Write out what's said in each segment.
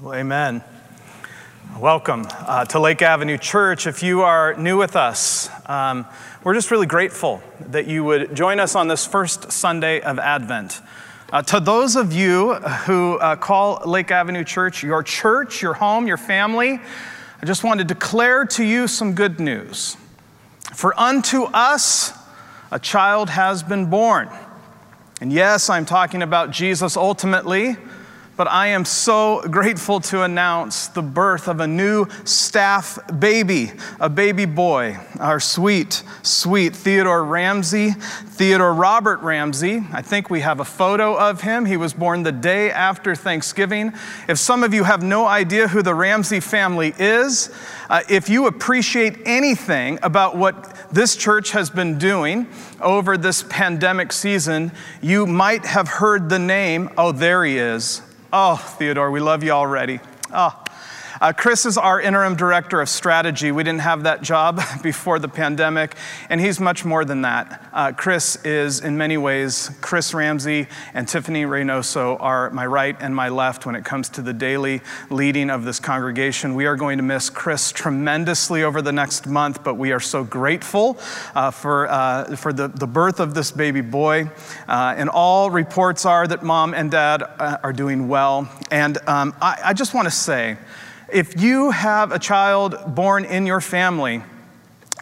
Well, amen. Welcome uh, to Lake Avenue Church. If you are new with us, um, we're just really grateful that you would join us on this first Sunday of Advent. Uh, to those of you who uh, call Lake Avenue Church your church, your home, your family, I just want to declare to you some good news. For unto us a child has been born. And yes, I'm talking about Jesus ultimately but I am so grateful to announce the birth of a new staff baby, a baby boy, our sweet, sweet Theodore Ramsey, Theodore Robert Ramsey. I think we have a photo of him. He was born the day after Thanksgiving. If some of you have no idea who the Ramsey family is, uh, if you appreciate anything about what this church has been doing over this pandemic season, you might have heard the name, oh, there he is, Oh, Theodore, we love you already. Oh. Uh, Chris is our interim director of strategy. We didn't have that job before the pandemic, and he's much more than that. Uh, Chris is, in many ways, Chris Ramsey and Tiffany Reynoso are my right and my left when it comes to the daily leading of this congregation. We are going to miss Chris tremendously over the next month, but we are so grateful uh, for, uh, for the, the birth of this baby boy. Uh, and all reports are that mom and dad uh, are doing well. And um, I, I just want to say, if you have a child born in your family,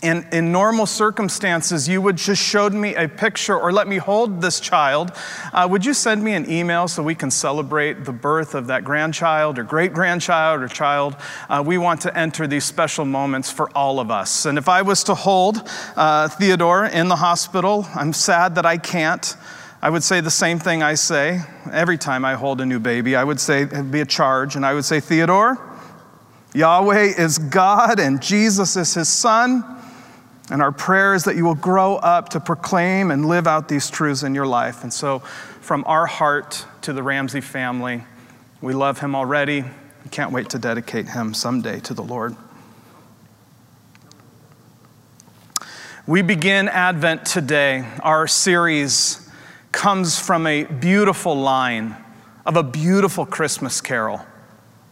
and in normal circumstances, you would just show me a picture or let me hold this child. Uh, would you send me an email so we can celebrate the birth of that grandchild or great grandchild or child? Uh, we want to enter these special moments for all of us. And if I was to hold uh, Theodore in the hospital, I'm sad that I can't. I would say the same thing I say every time I hold a new baby. I would say, it'd be a charge, and I would say, Theodore, Yahweh is God and Jesus is his son. And our prayer is that you will grow up to proclaim and live out these truths in your life. And so, from our heart to the Ramsey family, we love him already. We can't wait to dedicate him someday to the Lord. We begin Advent today. Our series comes from a beautiful line of a beautiful Christmas carol.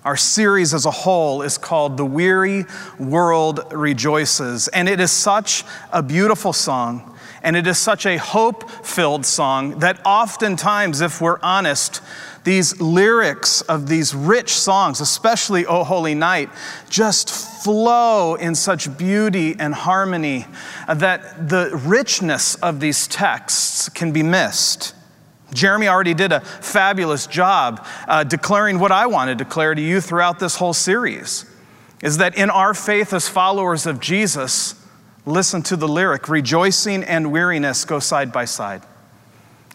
Our series as a whole is called The Weary World Rejoices. And it is such a beautiful song, and it is such a hope filled song that oftentimes, if we're honest, these lyrics of these rich songs, especially O Holy Night, just flow in such beauty and harmony that the richness of these texts can be missed. Jeremy already did a fabulous job uh, declaring what I want to declare to you throughout this whole series is that in our faith as followers of Jesus, listen to the lyric rejoicing and weariness go side by side.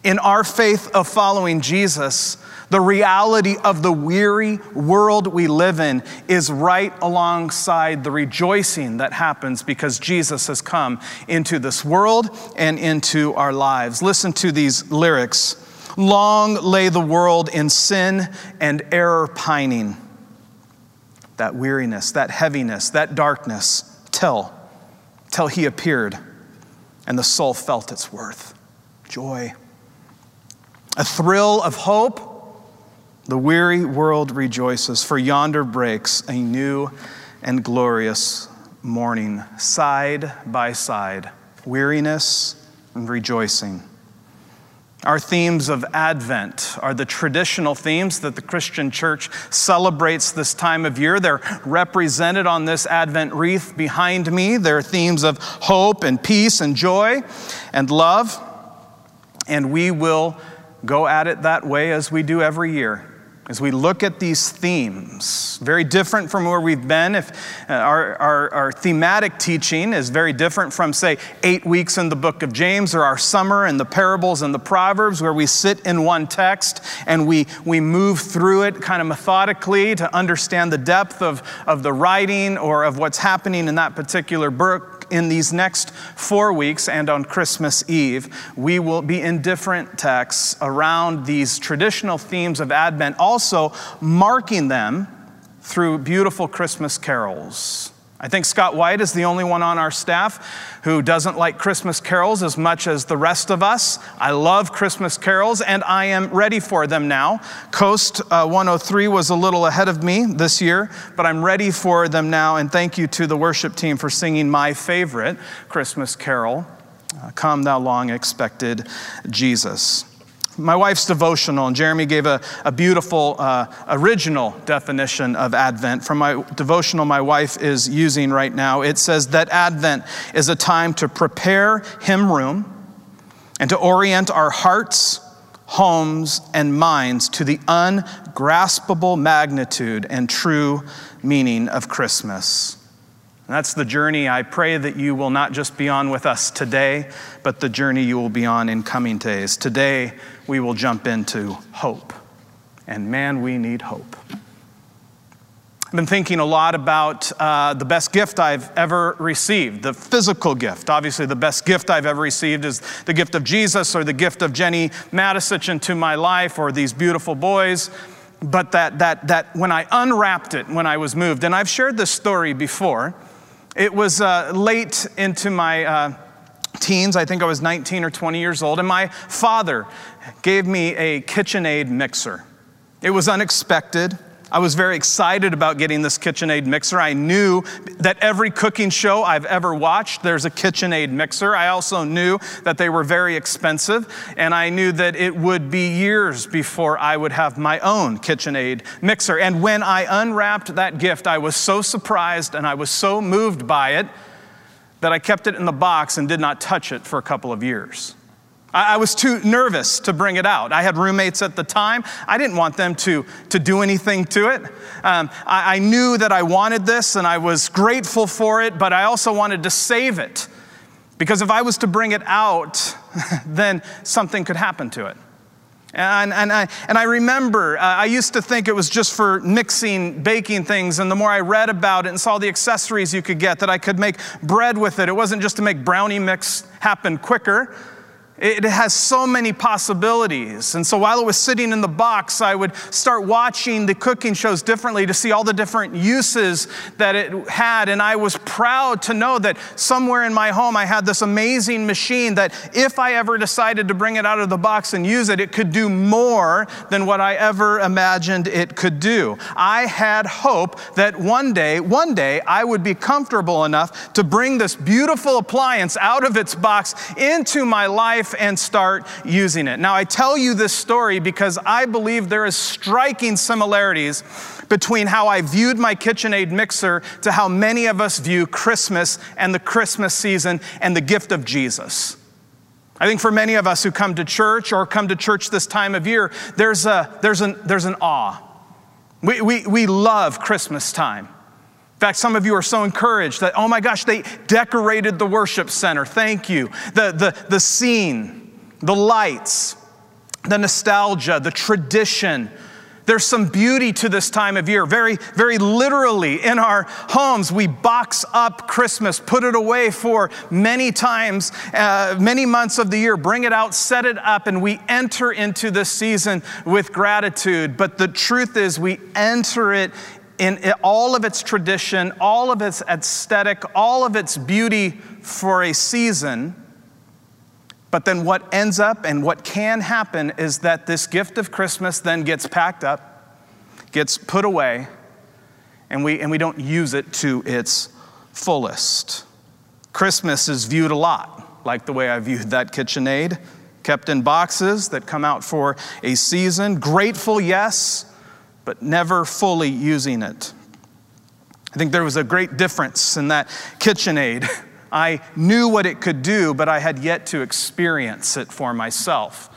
In our faith of following Jesus, the reality of the weary world we live in is right alongside the rejoicing that happens because Jesus has come into this world and into our lives. Listen to these lyrics. Long lay the world in sin and error pining. That weariness, that heaviness, that darkness, till, till he appeared, and the soul felt its worth. Joy. A thrill of hope. The weary world rejoices, for yonder breaks a new and glorious morning, side by side, weariness and rejoicing. Our themes of Advent are the traditional themes that the Christian church celebrates this time of year. They're represented on this Advent wreath behind me. They're themes of hope and peace and joy and love. And we will go at it that way as we do every year as we look at these themes, very different from where we've been. If uh, our, our, our, thematic teaching is very different from, say, eight weeks in the book of James or our summer in the parables and the Proverbs, where we sit in one text and we, we move through it kind of methodically to understand the depth of, of the writing or of what's happening in that particular book in these next four weeks and on Christmas Eve, we will be in different texts around these traditional themes of Advent, also marking them through beautiful Christmas carols. I think Scott White is the only one on our staff who doesn't like Christmas carols as much as the rest of us. I love Christmas carols and I am ready for them now. KOST uh, 103 was a little ahead of me this year, but I'm ready for them now. And thank you to the worship team for singing my favorite Christmas carol, uh, Come Thou Long Expected Jesus my wife's devotional, and Jeremy gave a, a beautiful uh, original definition of Advent from my devotional my wife is using right now. It says that Advent is a time to prepare him room and to orient our hearts, homes, and minds to the ungraspable magnitude and true meaning of Christmas. And that's the journey I pray that you will not just be on with us today, but the journey you will be on in coming days. Today, we will jump into hope. And man, we need hope. I've been thinking a lot about uh, the best gift I've ever received, the physical gift. Obviously, the best gift I've ever received is the gift of Jesus or the gift of Jenny Matisich into my life or these beautiful boys but that, that, that when I unwrapped it when I was moved, and I've shared this story before, it was uh, late into my uh, teens. I think I was 19 or 20 years old. And my father gave me a KitchenAid mixer. It was unexpected. I was very excited about getting this KitchenAid mixer. I knew that every cooking show I've ever watched, there's a KitchenAid mixer. I also knew that they were very expensive, and I knew that it would be years before I would have my own KitchenAid mixer. And when I unwrapped that gift, I was so surprised and I was so moved by it that I kept it in the box and did not touch it for a couple of years. I was too nervous to bring it out. I had roommates at the time. I didn't want them to, to do anything to it. Um, I, I knew that I wanted this and I was grateful for it, but I also wanted to save it. Because if I was to bring it out, then something could happen to it. And, and, I, and I remember, uh, I used to think it was just for mixing, baking things. And the more I read about it and saw the accessories you could get, that I could make bread with it, it wasn't just to make brownie mix happen quicker. It has so many possibilities. And so while it was sitting in the box, I would start watching the cooking shows differently to see all the different uses that it had. And I was proud to know that somewhere in my home I had this amazing machine that if I ever decided to bring it out of the box and use it, it could do more than what I ever imagined it could do. I had hope that one day, one day, I would be comfortable enough to bring this beautiful appliance out of its box into my life life and start using it. Now, I tell you this story because I believe there is striking similarities between how I viewed my KitchenAid mixer to how many of us view Christmas and the Christmas season and the gift of Jesus. I think for many of us who come to church or come to church this time of year, there's, a, there's, an, there's an awe. We, we, we love Christmas time. In fact, some of you are so encouraged that, oh my gosh, they decorated the worship center. Thank you. The, the, the scene, the lights, the nostalgia, the tradition. There's some beauty to this time of year. Very, very literally, in our homes, we box up Christmas, put it away for many times, uh, many months of the year, bring it out, set it up, and we enter into this season with gratitude. But the truth is, we enter it in all of its tradition, all of its aesthetic, all of its beauty for a season. But then what ends up and what can happen is that this gift of Christmas then gets packed up, gets put away, and we, and we don't use it to its fullest. Christmas is viewed a lot like the way I viewed that KitchenAid, kept in boxes that come out for a season. Grateful, yes but never fully using it. I think there was a great difference in that KitchenAid. I knew what it could do, but I had yet to experience it for myself.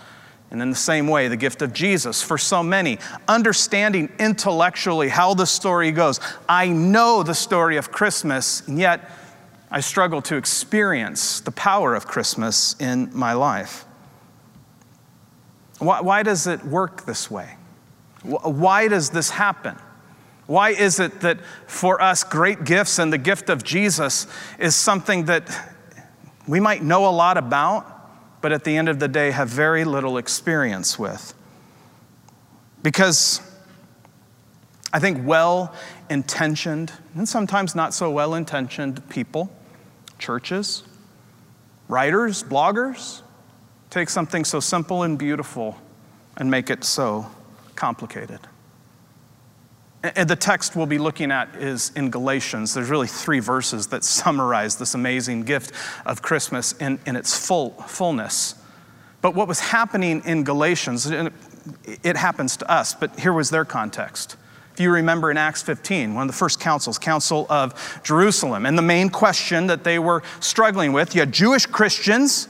And in the same way, the gift of Jesus for so many, understanding intellectually how the story goes. I know the story of Christmas, and yet I struggle to experience the power of Christmas in my life. Why, why does it work this way? Why does this happen? Why is it that for us, great gifts and the gift of Jesus is something that we might know a lot about, but at the end of the day have very little experience with? Because I think well intentioned and sometimes not so well intentioned people, churches, writers, bloggers, take something so simple and beautiful and make it so complicated. And the text we'll be looking at is in Galatians. There's really three verses that summarize this amazing gift of Christmas in, in its full, fullness. But what was happening in Galatians, it, it happens to us, but here was their context. If you remember in Acts 15, one of the first councils, Council of Jerusalem, and the main question that they were struggling with, you had Jewish Christians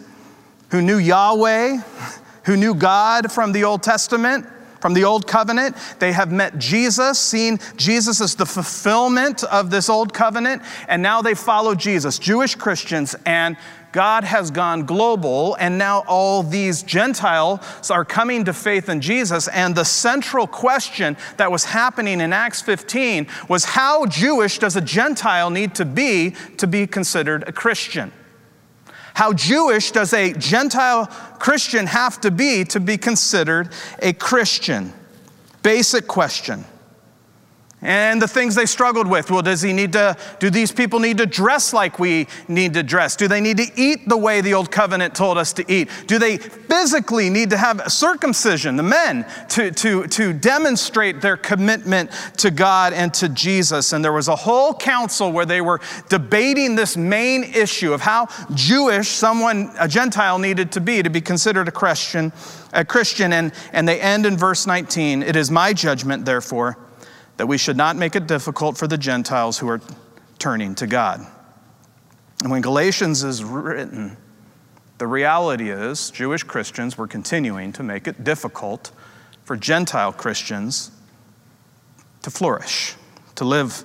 who knew Yahweh, who knew God from the Old Testament, from the Old Covenant. They have met Jesus, seen Jesus as the fulfillment of this Old Covenant, and now they follow Jesus, Jewish Christians, and God has gone global, and now all these Gentiles are coming to faith in Jesus. And the central question that was happening in Acts 15 was how Jewish does a Gentile need to be to be considered a Christian? How Jewish does a Gentile Christian have to be to be considered a Christian? Basic question and the things they struggled with. Well, does he need to, do these people need to dress like we need to dress? Do they need to eat the way the old covenant told us to eat? Do they physically need to have circumcision, the men, to, to, to demonstrate their commitment to God and to Jesus? And there was a whole council where they were debating this main issue of how Jewish someone, a Gentile, needed to be to be considered a Christian. A Christian, and, and they end in verse 19. It is my judgment, therefore that we should not make it difficult for the Gentiles who are turning to God. And when Galatians is written, the reality is Jewish Christians were continuing to make it difficult for Gentile Christians to flourish, to live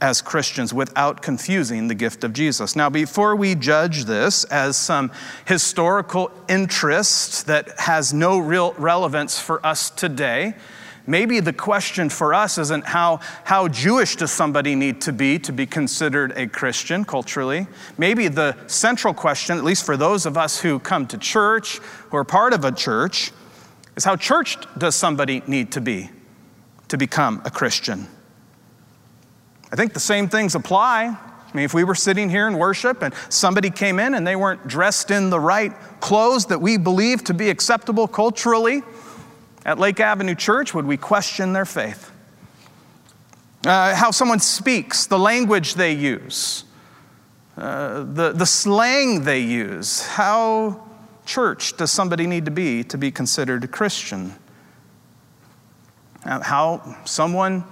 as Christians without confusing the gift of Jesus. Now, before we judge this as some historical interest that has no real relevance for us today, Maybe the question for us isn't how, how Jewish does somebody need to be to be considered a Christian culturally. Maybe the central question, at least for those of us who come to church, who are part of a church, is how church does somebody need to be to become a Christian? I think the same things apply. I mean, if we were sitting here in worship and somebody came in and they weren't dressed in the right clothes that we believe to be acceptable culturally, at Lake Avenue Church, would we question their faith? Uh, how someone speaks, the language they use, uh, the, the slang they use. How church does somebody need to be to be considered a Christian? Uh, how someone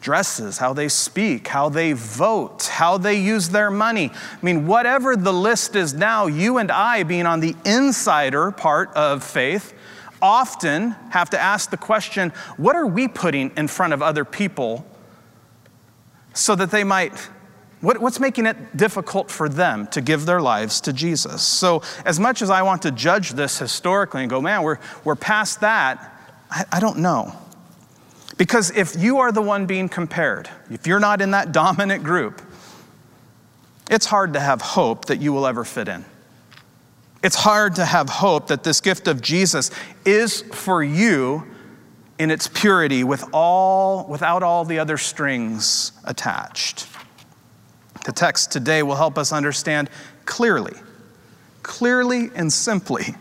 dresses, how they speak, how they vote, how they use their money. I mean, whatever the list is now, you and I, being on the insider part of faith, often have to ask the question what are we putting in front of other people so that they might what, what's making it difficult for them to give their lives to Jesus? So, as much as I want to judge this historically and go, man, we're, we're past that, I, I don't know. Because if you are the one being compared, if you're not in that dominant group, it's hard to have hope that you will ever fit in. It's hard to have hope that this gift of Jesus is for you in its purity with all, without all the other strings attached. The text today will help us understand clearly, clearly and simply,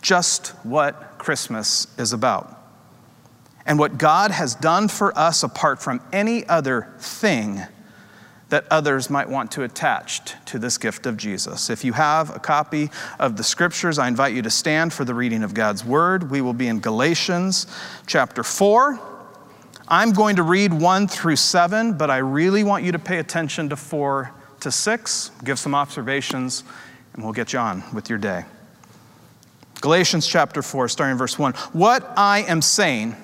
just what Christmas is about and what God has done for us apart from any other thing that others might want to attach to this gift of Jesus. If you have a copy of the scriptures, I invite you to stand for the reading of God's word. We will be in Galatians chapter 4. I'm going to read 1 through 7, but I really want you to pay attention to 4 to 6, give some observations, and we'll get you on with your day. Galatians chapter 4, starting verse 1. What I am saying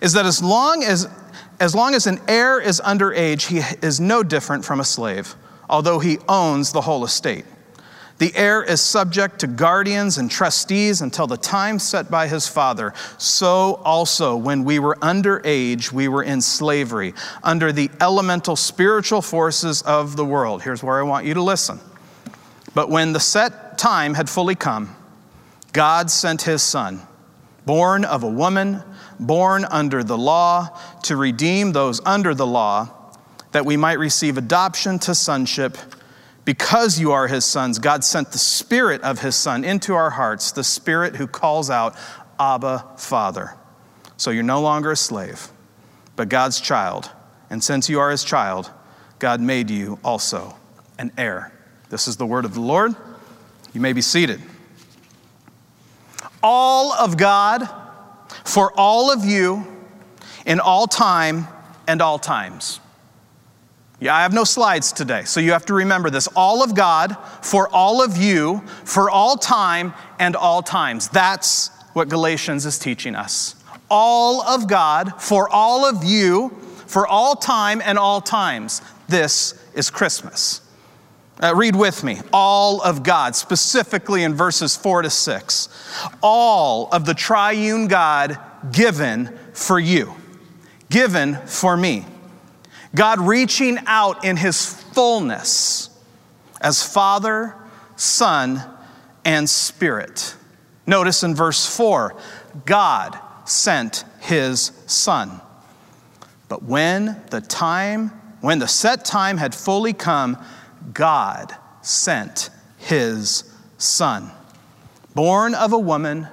is that as long as as long as an heir is underage, he is no different from a slave, although he owns the whole estate. The heir is subject to guardians and trustees until the time set by his father. So also, when we were underage, we were in slavery, under the elemental spiritual forces of the world. Here's where I want you to listen. But when the set time had fully come, God sent his son, born of a woman born under the law, to redeem those under the law, that we might receive adoption to sonship. Because you are his sons, God sent the Spirit of his Son into our hearts, the Spirit who calls out, Abba, Father. So you're no longer a slave, but God's child. And since you are his child, God made you also an heir. This is the word of the Lord. You may be seated. All of God for all of you in all time and all times. Yeah, I have no slides today, so you have to remember this. All of God for all of you for all time and all times. That's what Galatians is teaching us. All of God for all of you for all time and all times. This is Christmas. Uh, read with me. All of God, specifically in verses four to six. All of the triune God given for you, given for me. God reaching out in his fullness as Father, Son, and Spirit. Notice in verse 4 God sent his Son. But when the time, when the set time had fully come, God sent his Son, born of a woman,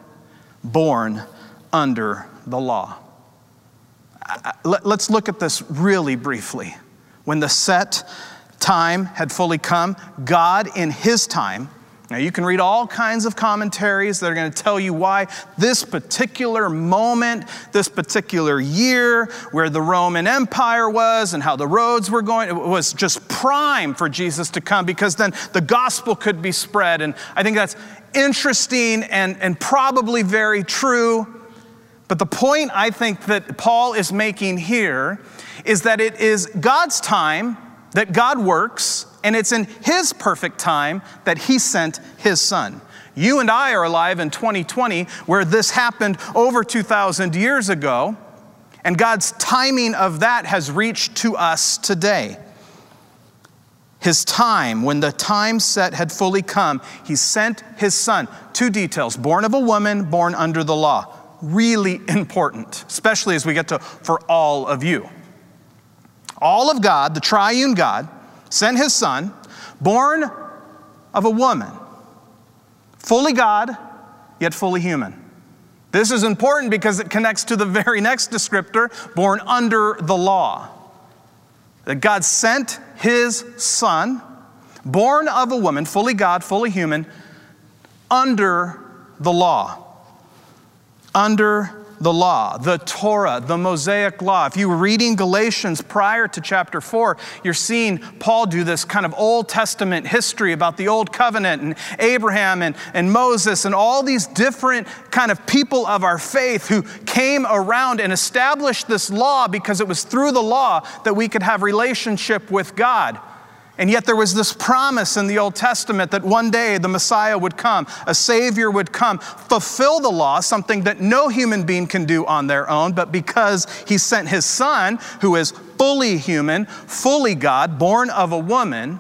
born under the law. Let's look at this really briefly. When the set time had fully come, God, in his time, now, you can read all kinds of commentaries that are going to tell you why this particular moment, this particular year, where the Roman Empire was and how the roads were going, it was just prime for Jesus to come because then the gospel could be spread. And I think that's interesting and, and probably very true. But the point I think that Paul is making here is that it is God's time that God works and it's in His perfect time that He sent His Son. You and I are alive in 2020, where this happened over 2,000 years ago, and God's timing of that has reached to us today. His time, when the time set had fully come, He sent His Son. Two details born of a woman, born under the law. Really important, especially as we get to for all of you. All of God, the triune God, sent his son, born of a woman, fully God, yet fully human. This is important because it connects to the very next descriptor, born under the law. That God sent his son, born of a woman, fully God, fully human, under the law. Under the law, the Torah, the Mosaic law. If you were reading Galatians prior to chapter 4, you're seeing Paul do this kind of Old Testament history about the Old Covenant and Abraham and, and Moses and all these different kind of people of our faith who came around and established this law because it was through the law that we could have relationship with God. And yet, there was this promise in the Old Testament that one day the Messiah would come, a Savior would come, fulfill the law, something that no human being can do on their own. But because He sent His Son, who is fully human, fully God, born of a woman,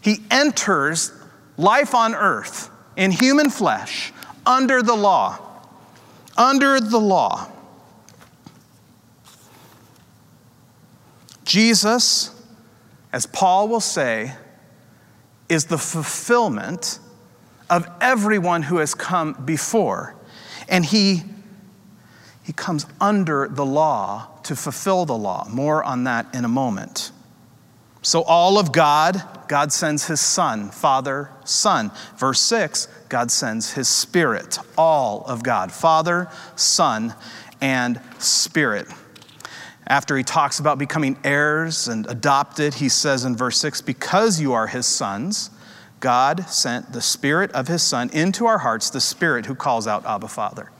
He enters life on earth in human flesh under the law. Under the law. Jesus as Paul will say, is the fulfillment of everyone who has come before. And he, he comes under the law to fulfill the law. More on that in a moment. So, all of God, God sends his Son, Father, Son. Verse 6, God sends his Spirit. All of God, Father, Son, and Spirit. After he talks about becoming heirs and adopted, he says in verse 6 Because you are his sons, God sent the Spirit of his Son into our hearts, the Spirit who calls out Abba, Father.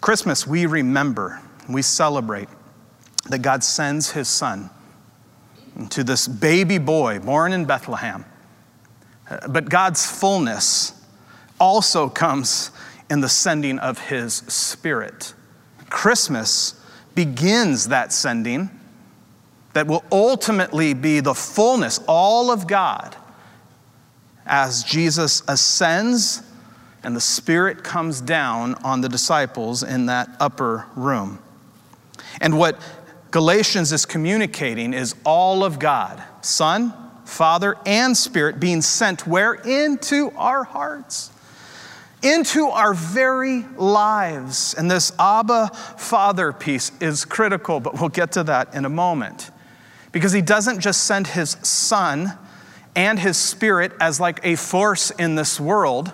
Christmas, we remember, we celebrate that God sends his Son to this baby boy born in Bethlehem. But God's fullness also comes in the sending of his Spirit. Christmas begins that sending that will ultimately be the fullness, all of God, as Jesus ascends and the Spirit comes down on the disciples in that upper room. And what Galatians is communicating is all of God, Son, Father, and Spirit being sent where? Into our hearts, into our very lives. And this Abba Father piece is critical, but we'll get to that in a moment. Because he doesn't just send his Son and his Spirit as like a force in this world,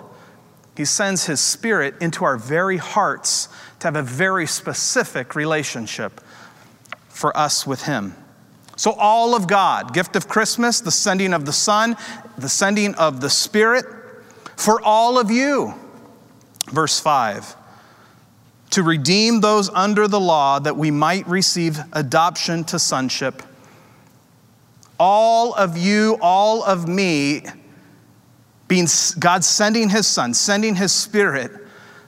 he sends his Spirit into our very hearts to have a very specific relationship for us with him. So, all of God, gift of Christmas, the sending of the Son, the sending of the Spirit, for all of you. Verse 5 to redeem those under the law that we might receive adoption to sonship. All of you, all of me, being God sending his Son, sending his Spirit,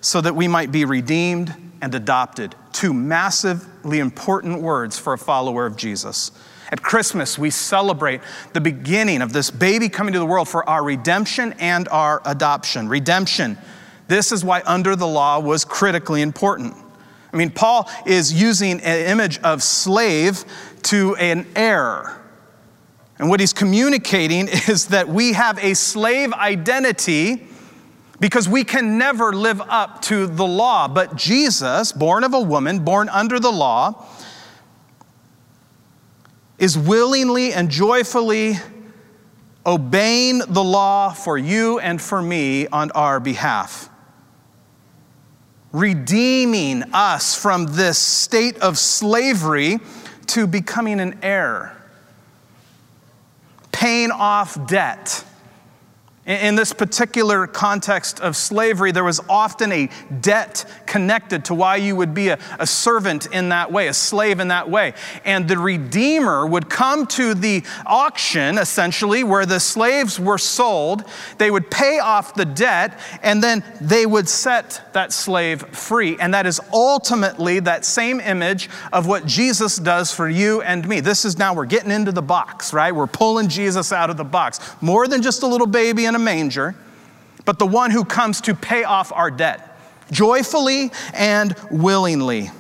so that we might be redeemed and adopted. Two massively important words for a follower of Jesus. At Christmas, we celebrate the beginning of this baby coming to the world for our redemption and our adoption. Redemption. This is why under the law was critically important. I mean, Paul is using an image of slave to an heir. And what he's communicating is that we have a slave identity because we can never live up to the law. But Jesus, born of a woman, born under the law, is willingly and joyfully obeying the law for you and for me on our behalf. Redeeming us from this state of slavery to becoming an heir, paying off debt in this particular context of slavery, there was often a debt connected to why you would be a, a, servant in that way, a slave in that way. And the Redeemer would come to the auction, essentially, where the slaves were sold. They would pay off the debt, and then they would set that slave free. And that is ultimately that same image of what Jesus does for you and me. This is now, we're getting into the box, right? We're pulling Jesus out of the box. More than just a little baby in a manger, but the one who comes to pay off our debt joyfully and willingly.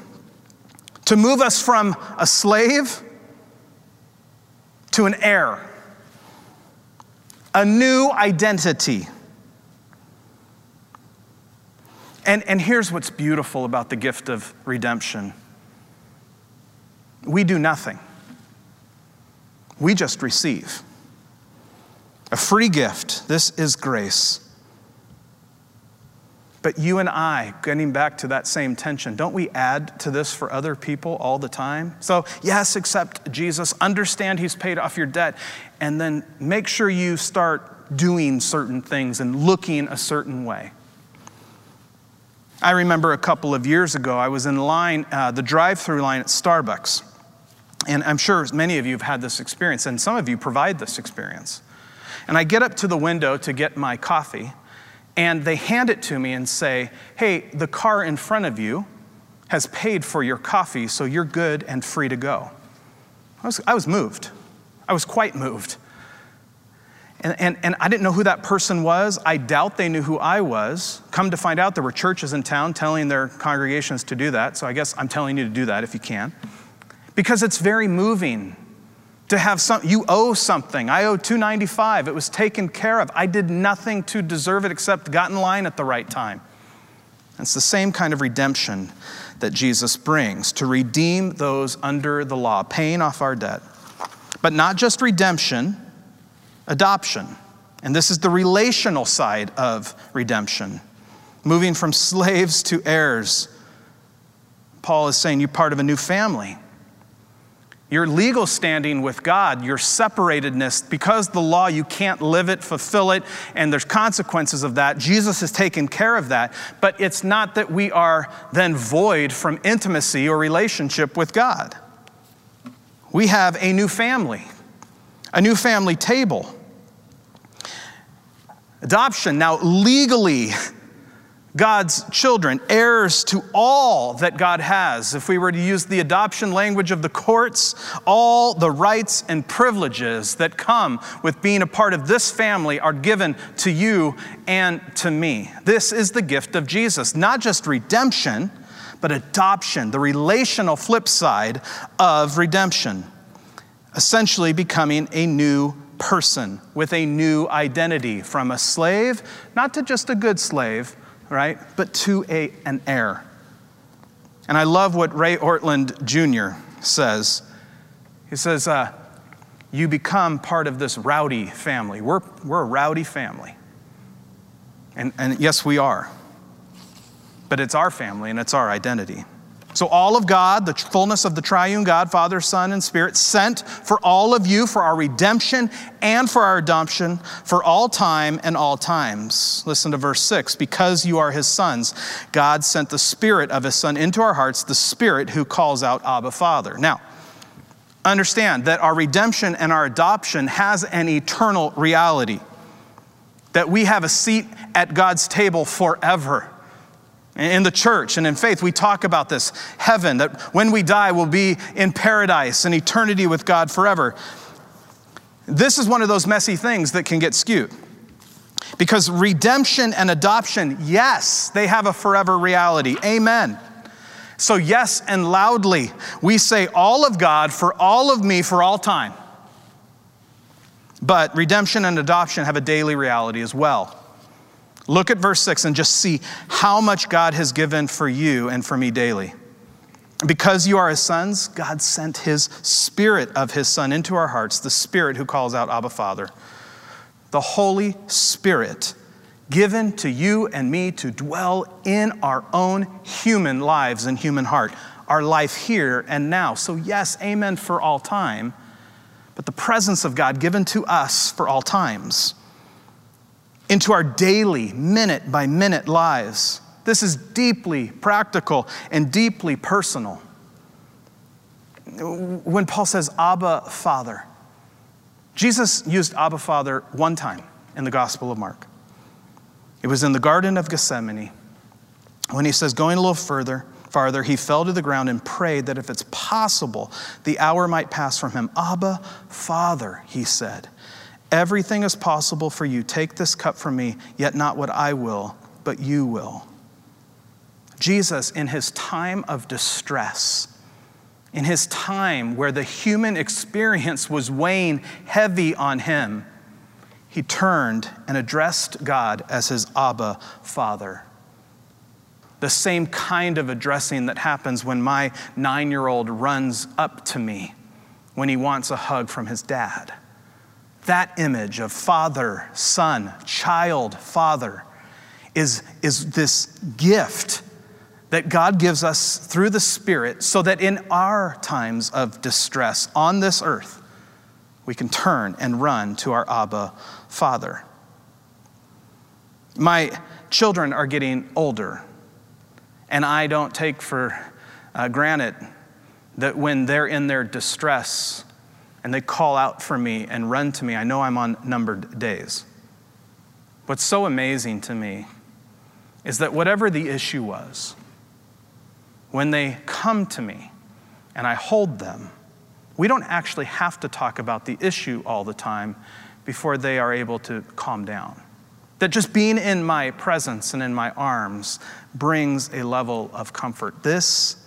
To move us from a slave to an heir, a new identity. And, and here's what's beautiful about the gift of redemption we do nothing, we just receive. A free gift. This is grace. But you and I, getting back to that same tension, don't we add to this for other people all the time? So, yes, accept Jesus, understand He's paid off your debt, and then make sure you start doing certain things and looking a certain way. I remember a couple of years ago, I was in line, uh, the drive through line at Starbucks. And I'm sure many of you have had this experience, and some of you provide this experience. And I get up to the window to get my coffee, and they hand it to me and say, Hey, the car in front of you has paid for your coffee, so you're good and free to go. I was, I was moved. I was quite moved. And, and, and I didn't know who that person was. I doubt they knew who I was. Come to find out, there were churches in town telling their congregations to do that. So I guess I'm telling you to do that if you can. Because it's very moving to have some you owe something. I owe 295 it was taken care of. I did nothing to deserve it except got in line at the right time. It's the same kind of redemption that jesus brings to redeem those under the law paying off our debt. But not just redemption adoption. And this is the relational side of redemption. Moving from slaves to heirs. Paul is saying you're part of a new family your legal standing with God, your separatedness, because the law, you can't live it, fulfill it, and there's consequences of that. Jesus has taken care of that. But it's not that we are then void from intimacy or relationship with God. We have a new family, a new family table. Adoption, now legally, God's children, heirs to all that God has. If we were to use the adoption language of the courts, all the rights and privileges that come with being a part of this family are given to you and to me. This is the gift of Jesus, not just redemption, but adoption, the relational flip side of redemption, essentially becoming a new person with a new identity from a slave, not to just a good slave right? But to a, an heir. And I love what Ray Ortlund Jr. says. He says, uh, You become part of this rowdy family. We're, we're a rowdy family. And, and yes, we are. But it's our family and it's our identity. So, all of God, the fullness of the triune God, Father, Son, and Spirit, sent for all of you for our redemption and for our adoption for all time and all times. Listen to verse 6 because you are his sons, God sent the Spirit of his Son into our hearts, the Spirit who calls out Abba, Father. Now, understand that our redemption and our adoption has an eternal reality, that we have a seat at God's table forever. In the church and in faith, we talk about this heaven, that when we die, we'll be in paradise and eternity with God forever. This is one of those messy things that can get skewed. Because redemption and adoption, yes, they have a forever reality. Amen. So, yes, and loudly, we say all of God for all of me for all time. But redemption and adoption have a daily reality as well. Look at verse 6 and just see how much God has given for you and for me daily. Because you are his sons, God sent his spirit of his son into our hearts, the spirit who calls out Abba Father. The Holy Spirit given to you and me to dwell in our own human lives and human heart, our life here and now. So, yes, amen for all time, but the presence of God given to us for all times into our daily, minute by minute lives. This is deeply practical and deeply personal. When Paul says, Abba, Father, Jesus used Abba, Father one time in the Gospel of Mark. It was in the Garden of Gethsemane when he says, going a little further, farther, he fell to the ground and prayed that if it's possible, the hour might pass from him. Abba, Father, he said. Everything is possible for you. Take this cup from me, yet not what I will, but you will. Jesus, in his time of distress, in his time where the human experience was weighing heavy on him, he turned and addressed God as his Abba Father. The same kind of addressing that happens when my nine year old runs up to me when he wants a hug from his dad. That image of father, son, child, father is, is this gift that God gives us through the Spirit so that in our times of distress on this earth, we can turn and run to our Abba Father. My children are getting older, and I don't take for uh, granted that when they're in their distress, and they call out for me and run to me, I know I'm on numbered days. What's so amazing to me is that whatever the issue was, when they come to me and I hold them, we don't actually have to talk about the issue all the time before they are able to calm down. That just being in my presence and in my arms brings a level of comfort. This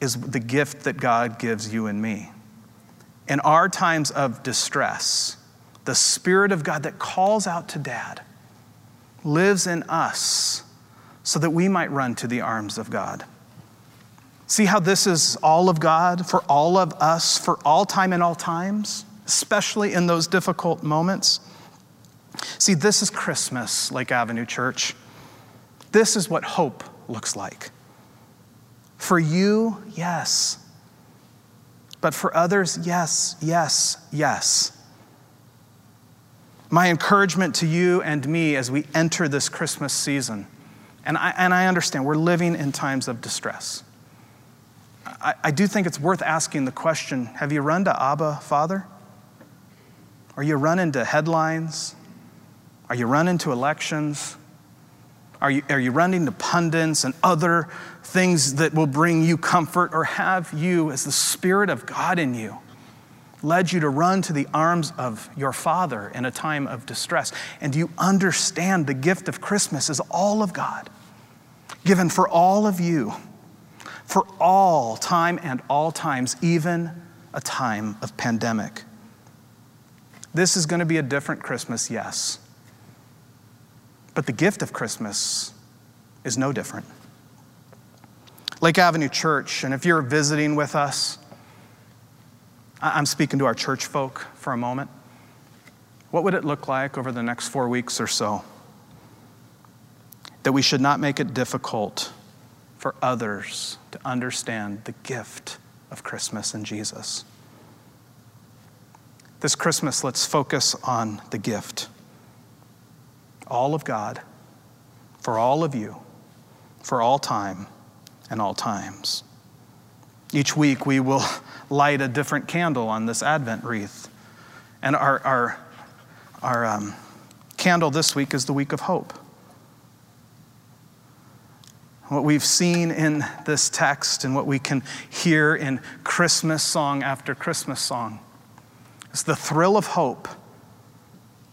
is the gift that God gives you and me in our times of distress, the Spirit of God that calls out to Dad lives in us so that we might run to the arms of God. See how this is all of God for all of us, for all time and all times, especially in those difficult moments? See, this is Christmas, Lake Avenue Church. This is what hope looks like. For you, yes. But for others, yes, yes, yes. My encouragement to you and me as we enter this Christmas season, and I, and I understand we're living in times of distress. I, I do think it's worth asking the question have you run to Abba, Father? Are you running to headlines? Are you running to elections? Are you, are you running to pundits and other things that will bring you comfort? Or have you, as the Spirit of God in you, led you to run to the arms of your Father in a time of distress? And do you understand the gift of Christmas is all of God, given for all of you, for all time and all times, even a time of pandemic? This is going to be a different Christmas, yes. But the gift of Christmas is no different. Lake Avenue Church, and if you're visiting with us, I'm speaking to our church folk for a moment. What would it look like over the next four weeks or so? That we should not make it difficult for others to understand the gift of Christmas in Jesus. This Christmas, let's focus on the gift. All of God, for all of you, for all time and all times. Each week we will light a different candle on this Advent wreath. And our, our, our um, candle this week is the week of hope. What we've seen in this text and what we can hear in Christmas song after Christmas song is the thrill of hope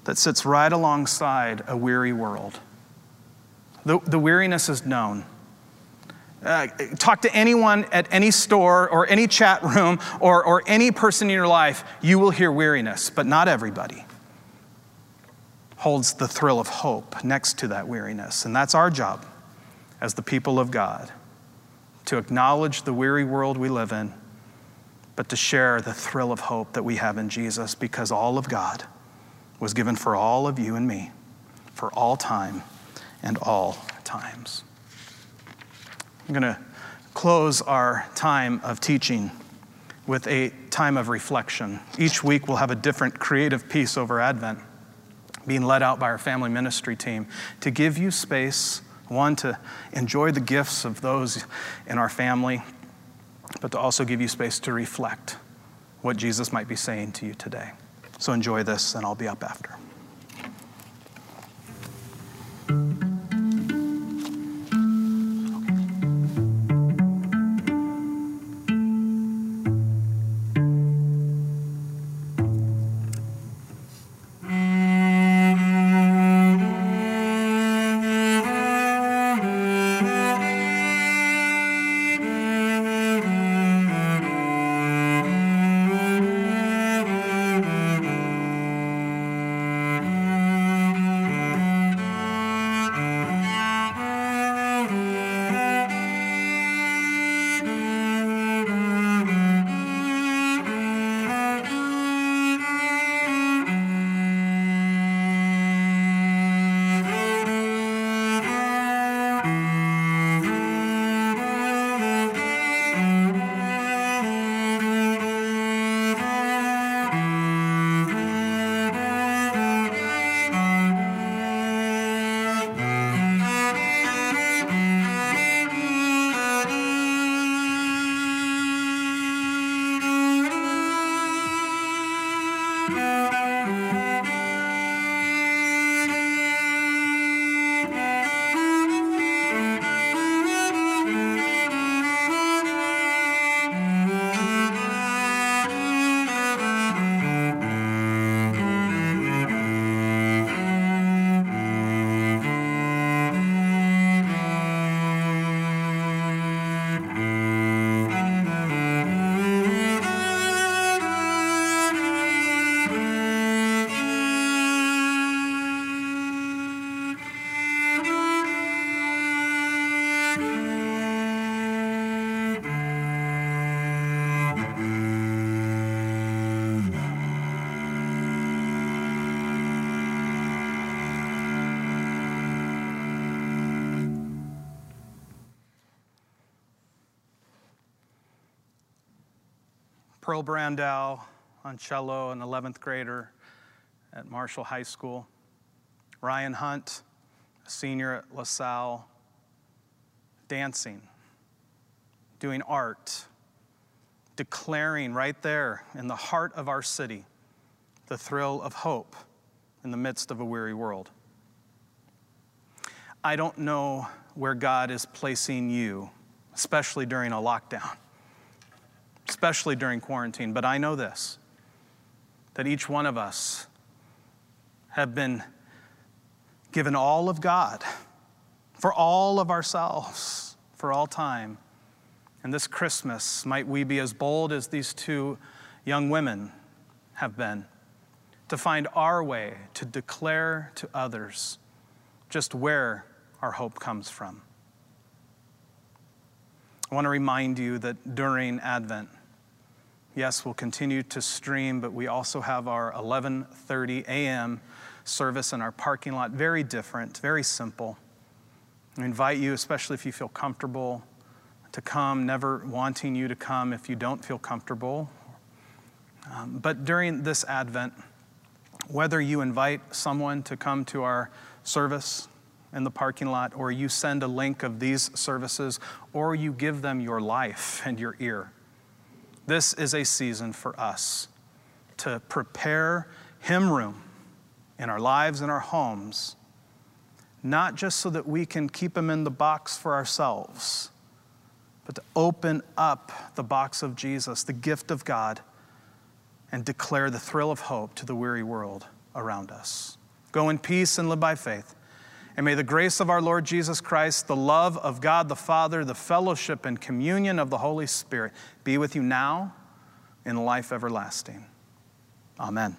that sits right alongside a weary world. The, the weariness is known. Uh, talk to anyone at any store or any chat room or, or any person in your life, you will hear weariness, but not everybody holds the thrill of hope next to that weariness. And that's our job as the people of God to acknowledge the weary world we live in but to share the thrill of hope that we have in Jesus because all of God was given for all of you and me for all time and all times. I'm going to close our time of teaching with a time of reflection. Each week we'll have a different creative piece over Advent being led out by our family ministry team to give you space, one, to enjoy the gifts of those in our family but to also give you space to reflect what Jesus might be saying to you today. So enjoy this, and I'll be up after. Pearl Brandow on cello, an 11th grader at Marshall High School. Ryan Hunt, a senior at LaSalle, dancing, doing art, declaring right there in the heart of our city the thrill of hope in the midst of a weary world. I don't know where God is placing you, especially during a lockdown, especially during quarantine, but I know this that each one of us have been given all of God for all of ourselves, for all time. And this Christmas, might we be as bold as these two young women have been to find our way to declare to others just where our hope comes from. I want to remind you that during Advent, yes, we'll continue to stream, but we also have our 11:30 a.m. service in our parking lot. Very different, very simple. I invite you, especially if you feel comfortable, to come, never wanting you to come if you don't feel comfortable. Um, but during this Advent, whether you invite someone to come to our service in the parking lot, or you send a link of these services, or you give them your life and your ear, this is a season for us to prepare him room in our lives and our homes, not just so that we can keep them in the box for ourselves, but to open up the box of Jesus, the gift of God and declare the thrill of hope to the weary world around us. Go in peace and live by faith. And may the grace of our Lord Jesus Christ, the love of God the Father, the fellowship and communion of the Holy Spirit be with you now in life everlasting. Amen.